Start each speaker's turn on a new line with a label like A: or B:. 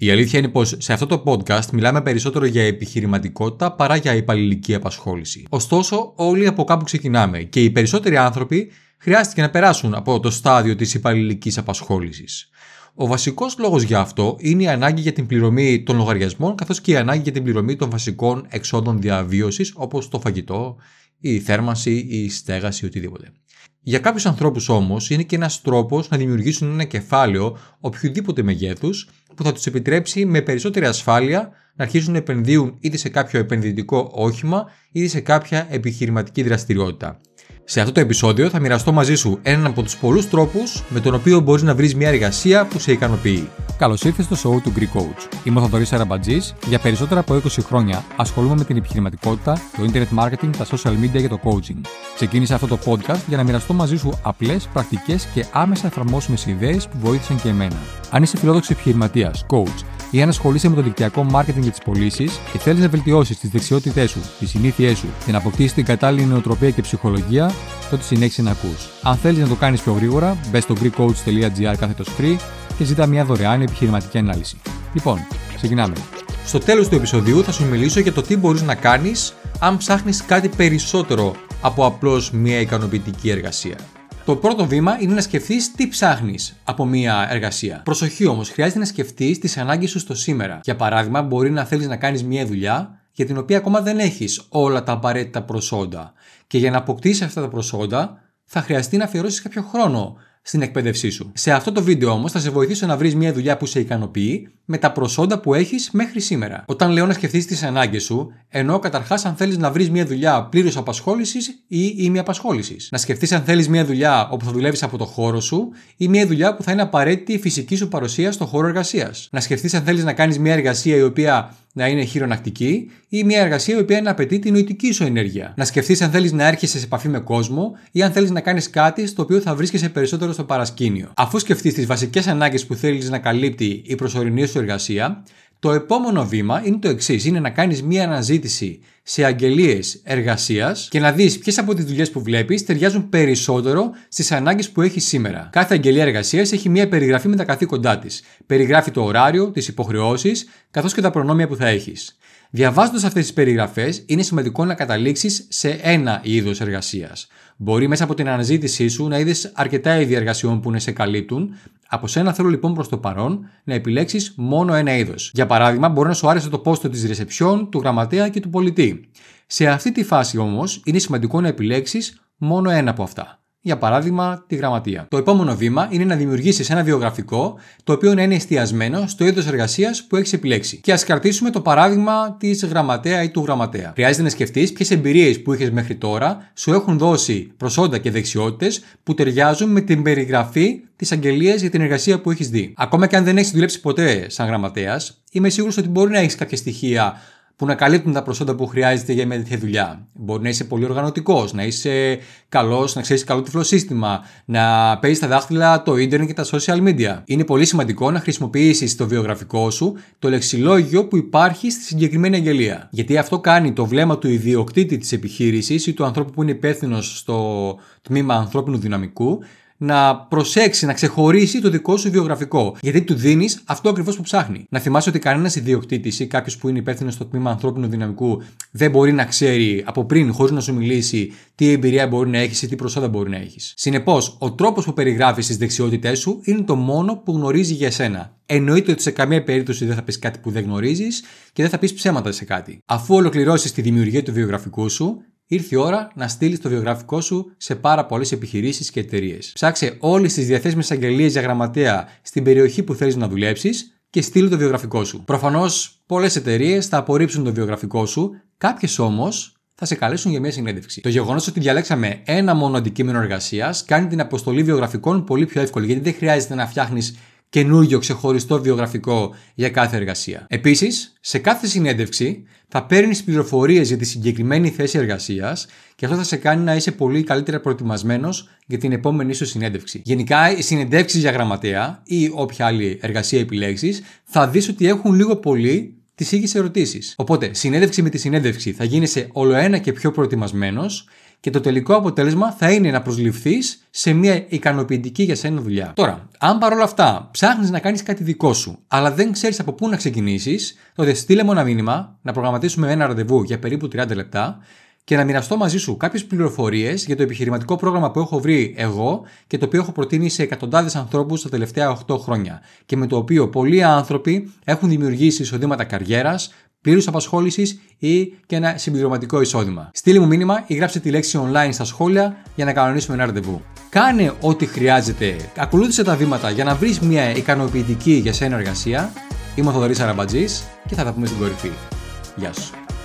A: Η αλήθεια είναι πως σε αυτό το podcast μιλάμε περισσότερο για επιχειρηματικότητα παρά για υπαλληλική απασχόληση. Ωστόσο, όλοι από κάπου ξεκινάμε και οι περισσότεροι άνθρωποι χρειάστηκε να περάσουν από το στάδιο της υπαλληλικής απασχόλησης. Ο βασικός λόγος για αυτό είναι η ανάγκη για την πληρωμή των λογαριασμών καθώς και η ανάγκη για την πληρωμή των βασικών εξόδων διαβίωσης όπως το φαγητό, η θέρμανση, η στέγαση, οτιδήποτε. Για κάποιους ανθρώπους όμως είναι και ένας τρόπος να δημιουργήσουν ένα κεφάλαιο οποιοδήποτε μεγέθους που θα τους επιτρέψει με περισσότερη ασφάλεια να αρχίσουν να επενδύουν είτε σε κάποιο επενδυτικό όχημα είτε σε κάποια επιχειρηματική δραστηριότητα. Σε αυτό το επεισόδιο θα μοιραστώ μαζί σου έναν από τους πολλούς τρόπους με τον οποίο μπορείς να βρεις μια εργασία που σε ικανοποιεί. Καλώς ήρθες στο show του Greek Coach. Είμαι ο Θοδωρής Αραμπατζής. Για περισσότερα από 20 χρόνια ασχολούμαι με την επιχειρηματικότητα, το internet marketing, τα social media και το coaching. Ξεκίνησα αυτό το podcast για να μοιραστώ μαζί σου απλές, πρακτικές και άμεσα εφαρμόσιμες ιδέες που βοήθησαν και εμένα. Αν είσαι φιλόδοξο επιχειρηματίας, coach ή αν ασχολείσαι με το δικτυακό marketing για τις πωλήσεις και θέλεις να βελτιώσεις τις δεξιότητές σου, τις συνήθειές σου και να αποκτήσεις την κατάλληλη νοοτροπία και ψυχολογία, τότε συνέχισε να ακούς. Αν θέλεις να το κάνεις πιο γρήγορα, μπες στο greekcoach.gr κάθετος free και ζητά μια δωρεάν επιχειρηματική ανάλυση. Λοιπόν, ξεκινάμε. Στο τέλος του επεισοδίου θα σου μιλήσω για το τι μπορείς να κάνεις αν ψάχνεις κάτι περισσότερο από απλώς μια ικανοποιητική εργασία. Το πρώτο βήμα είναι να σκεφτείς τι ψάχνεις από μια εργασία. Προσοχή όμως, χρειάζεται να σκεφτείς τις ανάγκες σου στο σήμερα. Για παράδειγμα, μπορεί να θέλεις να κάνεις μια δουλειά για την οποία ακόμα δεν έχεις όλα τα απαραίτητα προσόντα. Και για να αποκτήσεις αυτά τα προσόντα, θα χρειαστεί να αφιερώσεις κάποιο χρόνο στην εκπαίδευσή σου. Σε αυτό το βίντεο όμως θα σε βοηθήσω να βρεις μια δουλειά που σε ικανοποιεί με τα προσόντα που έχεις μέχρι σήμερα. Όταν λέω να σκεφτείς τις ανάγκες σου, εννοώ καταρχάς αν θέλεις να βρεις μια δουλειά πλήρω απασχόλησης ή ημιαπασχόλησης. Να σκεφτείς αν θέλεις μια δουλειά όπου θα δουλεύεις από το χώρο σου ή μια δουλειά που θα είναι απαραίτητη η φυσική σου παρουσία στο χώρο εργασίας. Να σκεφτείς αν θέλεις να κάνεις μια εργασία η οποία να είναι χειρονακτική ή μια εργασία η οποία να απαιτεί την νοητική σου ενέργεια. Να σκεφτείς αν θέλεις να έρχεσαι σε επαφή με κόσμο ή αν θέλεις να κάνεις κάτι στο οποίο θα βρίσκεσαι περισσότερο στο παρασκήνιο. Αφού σκεφτείς τις βασικές ανάγκες που θέλεις να καλύπτει η προσωρινή σου εργασία, το επόμενο βήμα είναι το εξής: είναι να κάνεις μία αναζήτηση σε αγγελίες εργασίας και να δεις ποιες από τις δουλειές που βλέπεις ταιριάζουν περισσότερο στις ανάγκες που έχεις σήμερα. Κάθε αγγελία εργασίας έχει μία περιγραφή με τα καθήκοντά της. Περιγράφει το ωράριο, τις υποχρεώσεις, καθώς και τα προνόμια που θα έχεις. Διαβάζοντας αυτές τις περιγραφές, είναι σημαντικό να καταλήξεις σε ένα είδος εργασίας. Μπορεί μέσα από την αναζήτησή σου να είδες αρκετά είδη εργασιών που να σε καλύπτουν. Από σένα θέλω λοιπόν προς το παρόν να επιλέξεις μόνο ένα είδος. Για παράδειγμα, μπορεί να σου άρεσε το πόστο της ρεσεψιόν, του γραμματέα και του πολιτή. Σε αυτή τη φάση όμως είναι σημαντικό να επιλέξεις μόνο ένα από αυτά για παράδειγμα τη γραμματεία. Το επόμενο βήμα είναι να δημιουργήσεις ένα βιογραφικό το οποίο να είναι εστιασμένο στο είδος εργασίας που έχεις επιλέξει. Και ας κρατήσουμε το παράδειγμα της γραμματέα ή του γραμματέα. Χρειάζεται να σκεφτείς ποιες εμπειρίες που είχες μέχρι τώρα σου έχουν δώσει προσόντα και δεξιότητες που ταιριάζουν με την περιγραφή της αγγελίας για την εργασία που έχεις δει. Ακόμα και αν δεν έχεις δουλέψει ποτέ σαν γραμματέας, είμαι σίγουρος ότι μπορεί να έχεις κάποια στοιχεία που να καλύπτουν τα προσόντα που χρειάζεται για μια τέτοια δουλειά. Μπορεί να είσαι πολύ οργανωτικός, να είσαι καλός, να ξέρεις καλό τυφλοσύστημα, να παίζεις τα δάχτυλα το ίντερνετ και τα social media. Είναι πολύ σημαντικό να χρησιμοποιήσεις το βιογραφικό σου το λεξιλόγιο που υπάρχει στη συγκεκριμένη αγγελία. Γιατί αυτό κάνει το βλέμμα του ιδιοκτήτη της επιχείρησης ή του ανθρώπου που είναι υπεύθυνος στο τμήμα ανθρώπινου δυναμικού να προσέξει, να ξεχωρίσει το δικό σου βιογραφικό. Γιατί του δίνεις αυτό ακριβώς που ψάχνει. Να θυμάσαι ότι κανένας ιδιοκτήτης ή κάποιος που είναι υπεύθυνος στο τμήμα ανθρώπινου δυναμικού δεν μπορεί να ξέρει από πριν, χωρίς να σου μιλήσει, τι εμπειρία μπορεί να έχεις ή τι προσόντα μπορεί να έχεις. Συνεπώς, ο τρόπος που περιγράφεις τις δεξιότητές σου είναι το μόνο που γνωρίζει για εσένα. Εννοείται ότι σε καμία περίπτωση δεν θα πεις κάτι που δεν γνωρίζεις και δεν θα πεις ψέματα σε κάτι. Αφού ολοκληρώσεις τη δημιουργία του βιογραφικού σου, ήρθε η ώρα να στείλεις το βιογραφικό σου σε πάρα πολλές επιχειρήσεις και εταιρείες. Ψάξε όλες τις διαθέσιμες αγγελίες για γραμματέα στην περιοχή που θέλεις να δουλέψεις και στείλει το βιογραφικό σου. Προφανώς, πολλές εταιρείες θα απορρίψουν το βιογραφικό σου, κάποιες όμως θα σε καλέσουν για μια συνέντευξη. Το γεγονός ότι διαλέξαμε ένα μόνο αντικείμενο εργασίας κάνει την αποστολή βιογραφικών πολύ πιο εύκολη, γιατί δεν χρειάζεται να φτιάχνεις καινούργιο ξεχωριστό βιογραφικό για κάθε εργασία. Επίσης, σε κάθε συνέντευξη θα παίρνεις πληροφορίες για τη συγκεκριμένη θέση εργασίας και αυτό θα σε κάνει να είσαι πολύ καλύτερα προετοιμασμένος για την επόμενη σου συνέντευξη. Γενικά, οι συνεντεύξεις για γραμματέα ή όποια άλλη εργασία επιλέξεις θα δεις ότι έχουν λίγο πολύ τις ίδιες ερωτήσεις. Οπότε, συνέντευξη με τη συνέντευξη θα γίνει σε όλο ένα και πιο προετοιμασμένος και το τελικό αποτέλεσμα θα είναι να προσληφθείς σε μια ικανοποιητική για σένα δουλειά. Τώρα, αν παρόλα αυτά ψάχνεις να κάνεις κάτι δικό σου, αλλά δεν ξέρεις από πού να ξεκινήσεις, τότε στείλε μου ένα μήνυμα να προγραμματίσουμε ένα ραντεβού για περίπου 30 λεπτά και να μοιραστώ μαζί σου κάποιες πληροφορίες για το επιχειρηματικό πρόγραμμα που έχω βρει εγώ και το οποίο έχω προτείνει σε εκατοντάδες ανθρώπους τα τελευταία 8 χρόνια και με το οποίο πολλοί άνθρωποι έχουν δημιουργήσει εισοδήματα καριέρας, πλήρους απασχόλησης ή και ένα συμπληρωματικό εισόδημα. Στείλει μου μήνυμα ή γράψε τη λέξη online στα σχόλια για να κανονίσουμε ένα ραντεβού. Κάνε ό,τι χρειάζεται, ακολούθησε τα βήματα για να βρεις μια ικανοποιητική για σένα εργασία. Είμαι ο Θοδωρής Αραμπατζής και θα τα πούμε στην κορυφή. Γεια σου.